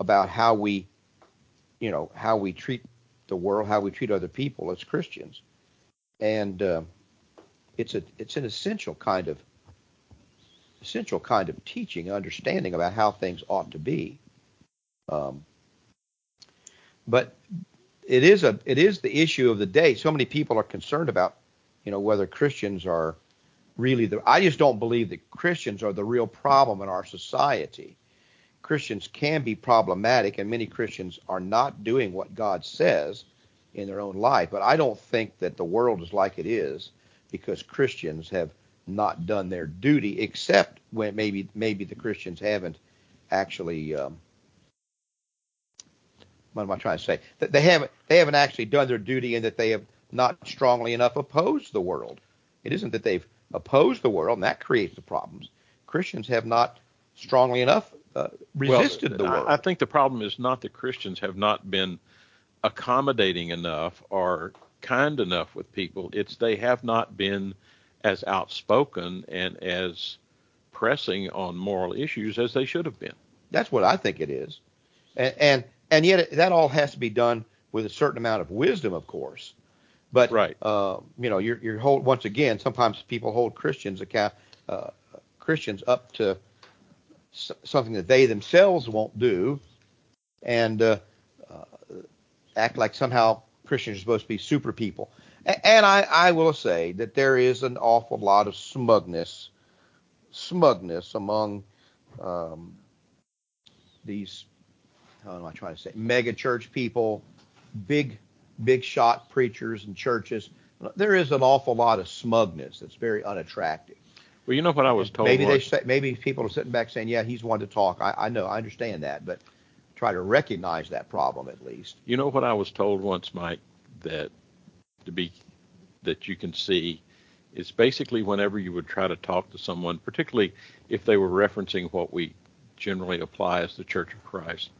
about how we, you know, how we treat the world, how we treat other people as Christians, and uh, it's a it's an essential kind of essential kind of teaching, understanding about how things ought to be. Um, but it is a it is the issue of the day. So many people are concerned about, you know, whether Christians are really the. I just don't believe that Christians are the real problem in our society. Christians can be problematic, and many Christians are not doing what God says in their own life. But I don't think that the world is like it is because Christians have not done their duty, except when maybe maybe the Christians haven't actually. Um, what am I trying to say? That they haven't they haven't actually done their duty, and that they have not strongly enough opposed the world. It isn't that they've opposed the world, and that creates the problems. Christians have not strongly enough uh, resisted well, the world. I, I think the problem is not that Christians have not been accommodating enough or kind enough with people. It's they have not been as outspoken and as pressing on moral issues as they should have been. That's what I think it is, and and, and yet it, that all has to be done with a certain amount of wisdom, of course. But Right. uh, you know, you're you're hold once again. Sometimes people hold Christians account uh, Christians up to s- something that they themselves won't do, and uh, uh, act like somehow Christians are supposed to be super people. A- And I, I will say that there is an awful lot of smugness, smugness among um, these, how am I trying to say, mega church people, big, big shot preachers and churches. There is an awful lot of smugness that's very unattractive. Well, you know what I was told. maybe they say, maybe people are sitting back saying, yeah, he's one to talk. I, I know, I understand that, but try to recognize that problem at least. You know what I was told once, Mike, that to be that you can see is basically whenever you would try to talk to someone, particularly if they were referencing what we generally apply as the Church of Christ,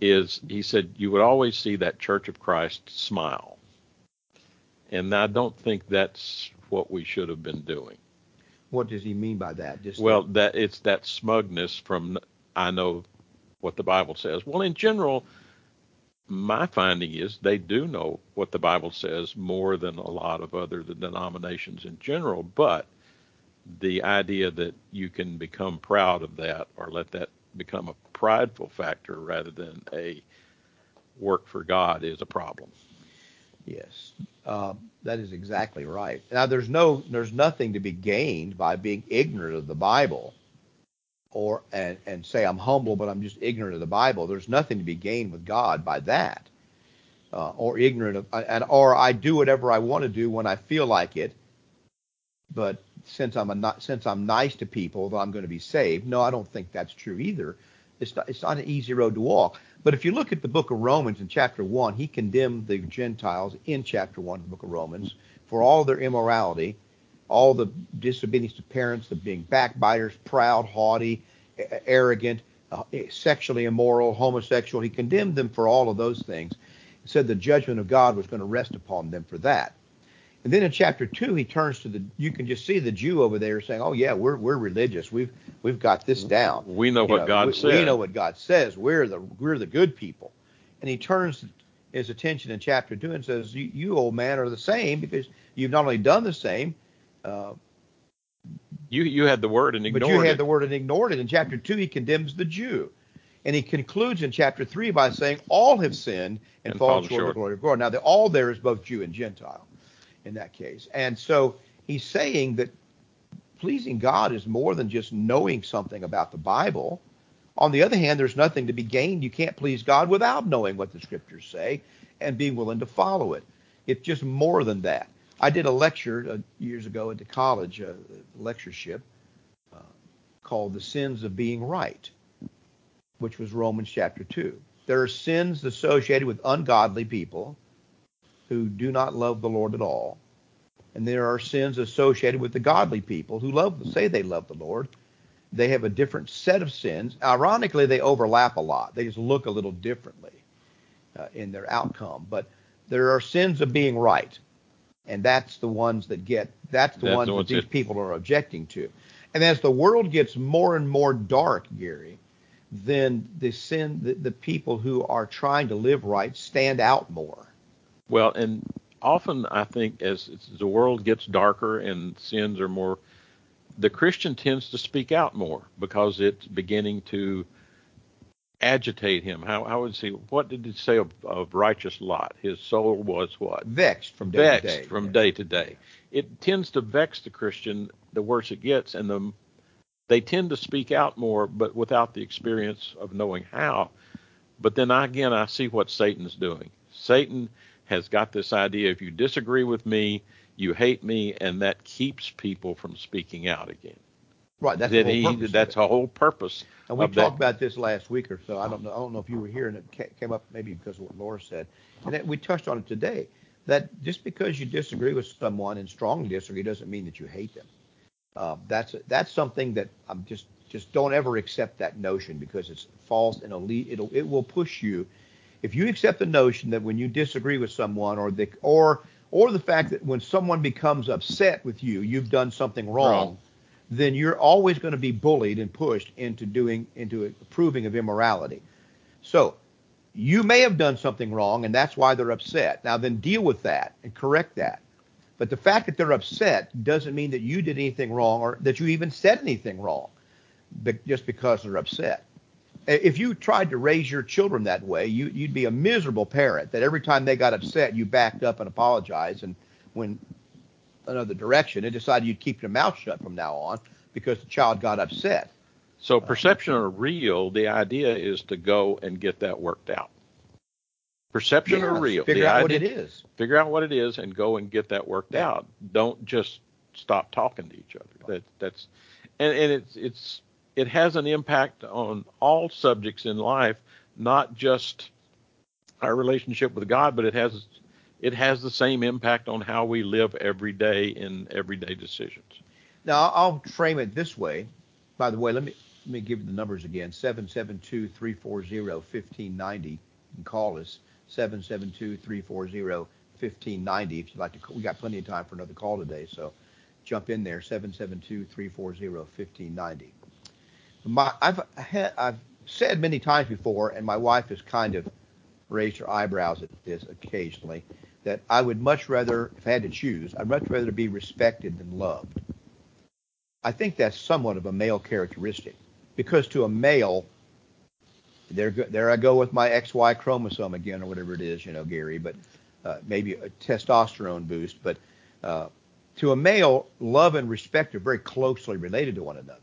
is he said you would always see that Church of Christ smile. And I don't think that's what we should have been doing. What does he mean by that? Just Well, that it's that smugness from I know what the Bible says. Well, in general, my finding is they do know what the Bible says more than a lot of other denominations in general, but the idea that you can become proud of that or let that become a prideful factor rather than a work for God is a problem. Yes, uh, that is exactly right. Now, there's no, there's nothing to be gained by being ignorant of the Bible, or and and say I'm humble, but I'm just ignorant of the Bible. There's nothing to be gained with God by that, uh, or ignorant of, and or I do whatever I want to do when I feel like it. But since I'm a since I'm nice to people, that I'm going to be saved. No, I don't think that's true either. It's not, it's not an easy road to walk. But if you look at the book of Romans in chapter 1, he condemned the Gentiles in chapter 1 of the book of Romans for all their immorality, all the disobedience to parents, the being backbiters, proud, haughty, arrogant, uh, sexually immoral, homosexual. He condemned them for all of those things. He said the judgment of God was going to rest upon them for that. And then in chapter two, he turns to the. You can just see the Jew over there saying, "Oh yeah, we're we're religious. We've we've got this down. We know You what God we, said. We know what God says. We're the we're the good people." And he turns his attention in chapter two and says, "You, you old man, are the same because you've not only done the same, uh, You you had the word and ignored it. but you had it. the word and ignored it." In chapter two, he condemns the Jew. And he concludes in chapter three by saying, "All have sinned and, And fallen short of the glory of God." Now, the all there is both Jew and Gentile in that case. And so he's saying that pleasing God is more than just knowing something about the Bible. On the other hand, there's nothing to be gained. You can't please God without knowing what the scriptures say and being willing to follow it. It's just more than that. I did a lecture uh, years ago at the college, a lectureship uh, called The Sins of Being Right, which was Romans chapter 2. There are sins associated with ungodly people who do not love the Lord at all. And there are sins associated with the godly people who love say they love the Lord. They have a different set of sins. Ironically, they overlap a lot. They just look a little differently uh, in their outcome. But there are sins of being right, and that's the ones that get that's the That's ones that these people are objecting to. And as the world gets more and more dark, Gary, then the sin the, the people who are trying to live right stand out more. Well, and often I think as, the world gets darker and sins are more, the Christian tends to speak out more because it's beginning to agitate him. How, how would he? What did it say of, of righteous Lot? His soul was what? Vexed from day vexed to day. from Yeah. day to day. It tends to vex the Christian the worse it gets, and the they tend to speak out more, but without the experience of knowing how. But then I, again, I see what Satan's doing. Satan has got this idea: if you disagree with me, you hate me, and that keeps people from speaking out again. Right. That's the that whole he, that's a whole purpose. And we of that. talked about this last week or so. I don't know. I don't know if you were here and it came up maybe because of what Laura said. And that we touched on it today. That just because you disagree with someone and strongly disagree doesn't mean that you hate them. Uh, that's that's something that I'm just just don't ever accept that notion because it's false and elite. It'll it will push you. If you accept the notion that when you disagree with someone or the or or the fact that when someone becomes upset with you, you've done something wrong Wrong. then you're always going to be bullied and pushed into doing into approving of immorality. So, you may have done something wrong, and that's why they're upset. Now, then deal with that and correct that. But the fact that they're upset doesn't mean that you did anything wrong or that you even said anything wrong, but just because they're upset. If you tried to raise your children that way, you, you'd be a miserable parent. That every time they got upset, you backed up and apologized, and went another direction and decided you'd keep your mouth shut from now on because the child got upset. So perception or real, the idea is to go and get that worked out. Perception or real. Figure the out what it is. Figure out what it is and go and get that worked Yeah. out. Don't just stop talking to each other. That that's and, and it's it's it has an impact on all subjects in life, not just our relationship with God, but it has it has the same impact on how we live every day in everyday decisions. Now I'll frame it this way. By the way, let me let me give you the numbers again. 772-340-1590. You can call us 772-340-1590 if you'd like to. We got plenty of time for another call today, so jump in there 772-340-1590. My I've had, I've said many times before, and my wife has kind of raised her eyebrows at this occasionally, that I would much rather, if I had to choose, I'd much rather be respected than loved. I think that's somewhat of a male characteristic because to a male, there, there I go with my XY chromosome again, or whatever it is, you know, Gary, but uh, maybe a testosterone boost. But uh, to a male, love and respect are very closely related to one another.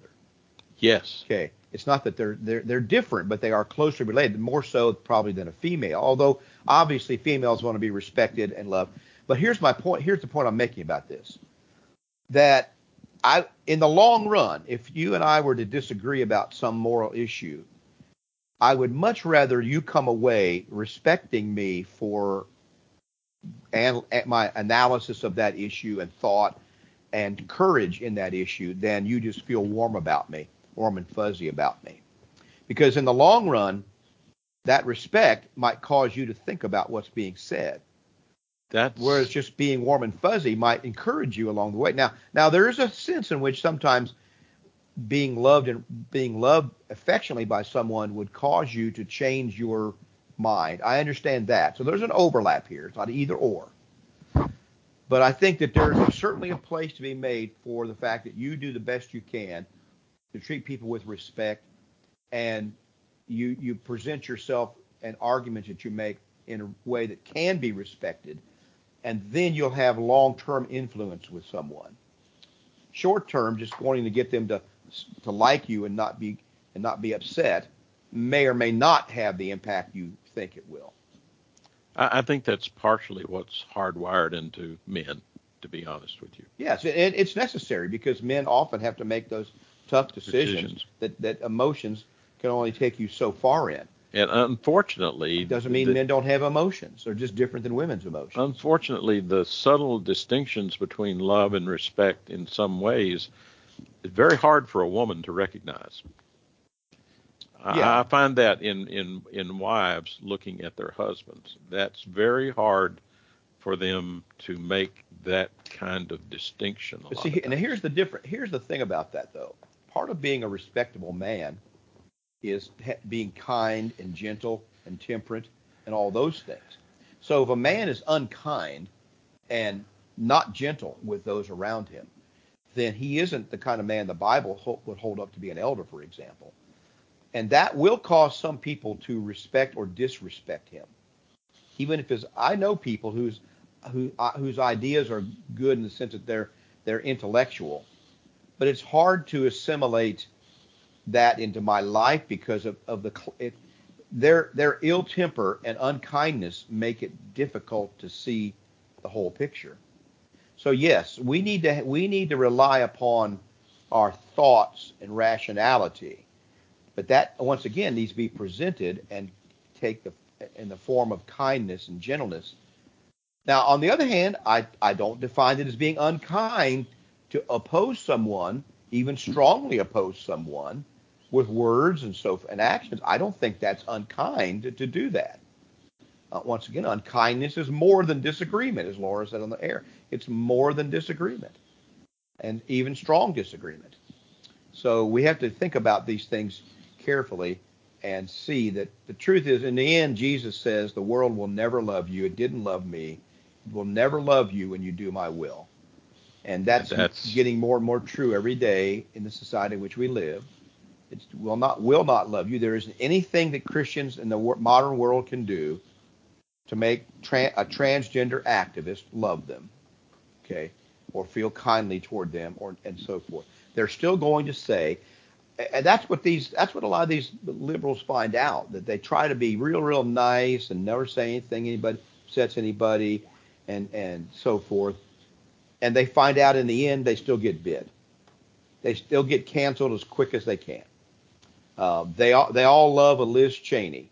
Yes. Okay, it's not that they're they're they're different, but they are closely related, more so probably than a female. Although obviously females want to be respected and loved. But here's my point. Here's the point I'm making about this. That I, in the long run, if you and I were to disagree about some moral issue, I would much rather you come away respecting me for an, my analysis of that issue and thought and courage in that issue than you just feel warm about me, warm and fuzzy about me. Because in the long run, that respect might cause you to think about what's being said. That's Whereas just being warm and fuzzy might encourage you along the way. Now, now there is a sense in which sometimes being loved and being loved affectionately by someone would cause you to change your mind. I understand that. So there's an overlap here. It's not either or. But I think that there's certainly a place to be made for the fact that you do the best you can to treat people with respect and you you present yourself and arguments that you make in a way that can be respected and then you'll have long-term influence with someone. Short-term, just wanting to get them to to like you and not be and not be upset may or may not have the impact you think it will. I, I think that's partially what's hardwired into men, to be honest with you. Yes, and it's necessary because men often have to make those tough decisions, Decisions. that that emotions can only take you so far in. And unfortunately, It doesn't mean the- men don't have emotions. They're just different than women's emotions. unfortunately, the subtle distinctions between love and respect in some ways is very hard for a woman to recognize. I- Yeah. I find that in, in, in wives looking at their husbands, that's very hard for them to make that kind of distinction. See, and here's the different. Here's the thing about that, though. Part of being a respectable man is being kind and gentle and temperate and all those things. So if a man is unkind and not gentle with those around him, then he isn't the kind of man the Bible would hold up to be an elder, for example. And that will cause some people to respect or disrespect him. Even if his, I know people whose who, uh, whose ideas are good in the sense that they're they're intellectual, but it's hard to assimilate that into my life because of, of the it, their their ill temper and unkindness make it difficult to see the whole picture. So yes, we need to we need to rely upon our thoughts and rationality, but that once again needs to be presented and take the in the form of kindness and gentleness. Now, on the other hand, I, I don't define it as being unkind to oppose someone, even strongly oppose someone with words and so and actions. I don't think that's unkind to, to do that. Uh, once again, unkindness is more than disagreement, as Laura said on the air. It's more than disagreement, and even strong disagreement. So we have to think about these things carefully and see that the truth is, in the end, Jesus says the world will never love you. It didn't love me. It will never love you when you do my will. And that's, That's- getting more and more true every day in the society in which we live. It will not will not love you. There isn't anything that Christians in the modern world can do to make tra- a transgender activist love them, okay, or feel kindly toward them, or and so forth. They're still going to say, and that's what these that's what a lot of these liberals find out that they try to be real real nice and never say anything anybody upsets anybody and and so forth and they find out in the end they still get bid. They still get canceled as quick as they can. Uh, they all they all love a Liz Cheney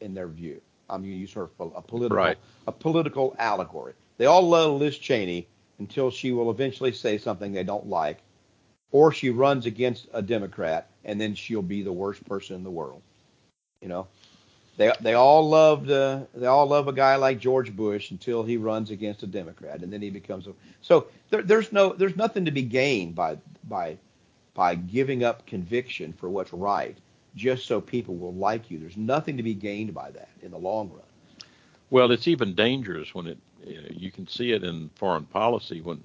in their view. I'm going to use her for a political Right. a political allegory. They all love Liz Cheney until she will eventually say something they don't like or she runs against a Democrat, and then she'll be the worst person in the world. You know, they they all loved they all love a guy like George Bush until he runs against a Democrat, and then he becomes a so there, there's no there's nothing to be gained by by by giving up conviction for what's right just so people will like you. There's nothing to be gained by that in the long run. Well, it's even dangerous when it you, know, you can see it in foreign policy when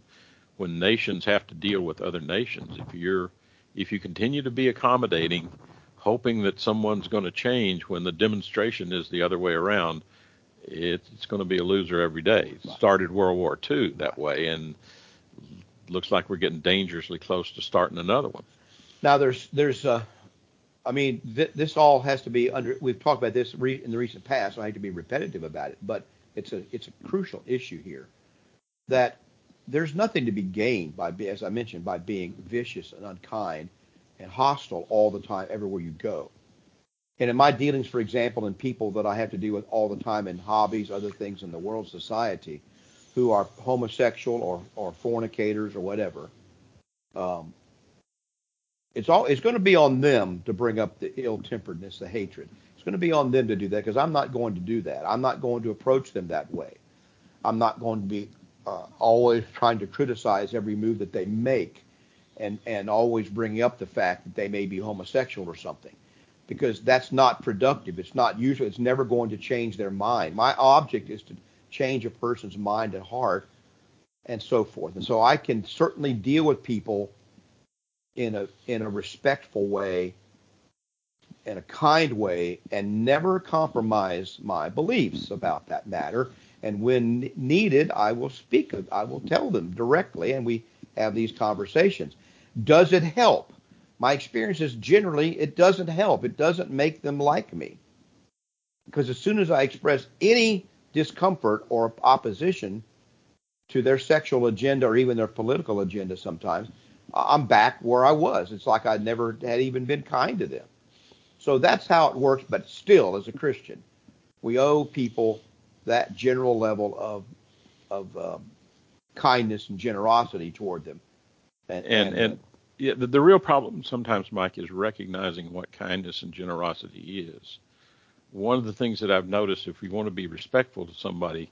when nations have to deal with other nations. If you're if you continue to be accommodating, hoping that someone's going to change when the demonstration is the other way around, it's, it's going to be a loser every day. It started World War II that way, and looks like we're getting dangerously close to starting another one. Now there's there's uh, I mean th- this all has to be under. We've talked about this re- in the recent past. So I hate to be repetitive about it, but it's a it's a crucial issue here that there's nothing to be gained by as I mentioned by being vicious and unkind and hostile all the time everywhere you go. And in my dealings, for example, in people that I have to deal with all the time in hobbies, other things in the world society, who are homosexual or, or fornicators or whatever, um, it's all it's going to be on them to bring up the ill-temperedness, the hatred. It's going to be on them to do that because I'm not going to do that. I'm not going to approach them that way. I'm not going to be uh, always trying to criticize every move that they make, and and always bringing up the fact that they may be homosexual or something, because that's not productive. It's not usually. It's never going to change their mind. My object is to change a person's mind and heart, and so forth. And so I can certainly deal with people in a in a respectful way in a kind way and never compromise my beliefs about that matter and when needed i will speak i will tell them directly and we have these conversations does it help my experience is generally it doesn't help it doesn't make them like me because as soon as i express any discomfort or opposition to their sexual agenda or even their political agenda sometimes I'm back where I was. It's like I never had even been kind to them. So that's how it works. But still, as a Christian, we owe people that general level of of um, kindness and generosity toward them. And and uh, yeah, the, the real problem sometimes, Mike, is recognizing what kindness and generosity is. One of the things that I've noticed, if we want to be respectful to somebody,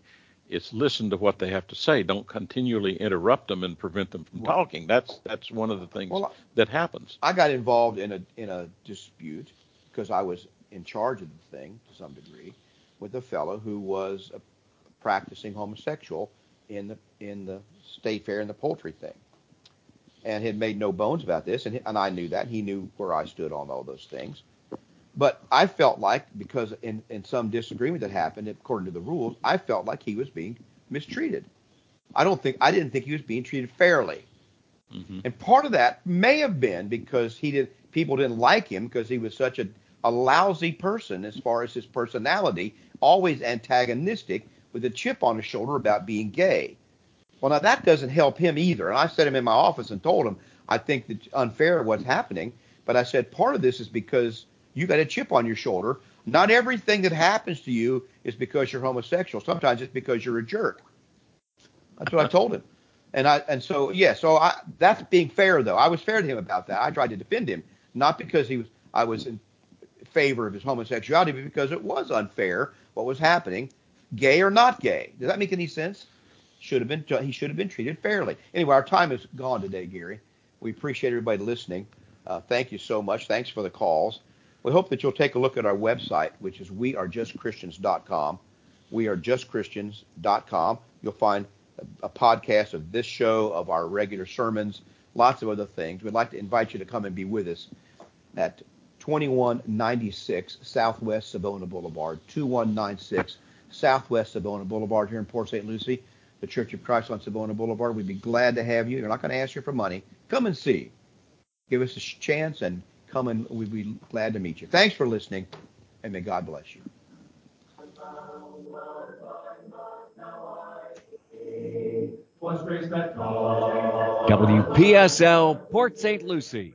it's listen to what they have to say. Don't continually interrupt them and prevent them from talking. That's that's one of the things Well, that happens. I got involved in a in a dispute because I was in charge of the thing to some degree with a fellow who was a practicing homosexual in the in the state fair and the poultry thing, and had made no bones about this, and and I knew that he knew where I stood on all those things. But I felt like because in in some disagreement that happened according to the rules, I felt like he was being mistreated. I don't think I didn't think he was being treated fairly. hmm And part of that may have been because he did people didn't like him because he was such a, a lousy person as far as his personality, always antagonistic with a chip on his shoulder about being gay. Well, now that doesn't help him either. And I set him in my office and told him I think it's unfair what's happening. But I said part of this is because you got a chip on your shoulder. Not everything that happens to you is because you're homosexual. Sometimes it's because you're a jerk. That's what I told him. And I and so yeah, so I that's being fair though. I was fair to him about that. I tried to defend him, not because he was I was in favor of his homosexuality, but because it was unfair what was happening, gay or not gay. Does that make any sense? Should have been he should have been treated fairly. Anyway, our time is gone today, Gary. We appreciate everybody listening. Uh, thank you so much. Thanks for the calls. We hope that you'll take a look at our website, which is wearejustchristians.com. Wearejustchristians.com. You'll find a, a podcast of this show, of our regular sermons, lots of other things. We'd like to invite you to come and be with us at 2196 Southwest Savona Boulevard, 2196 Southwest Savona Boulevard here in Port St. Lucie, the Church of Christ on Savona Boulevard. We'd be glad to have you. You're not going to ask you for money. Come and see. Give us a chance and come and we'd be glad to meet you. Thanks for listening, and may God bless you. WPSL Port St. Lucie.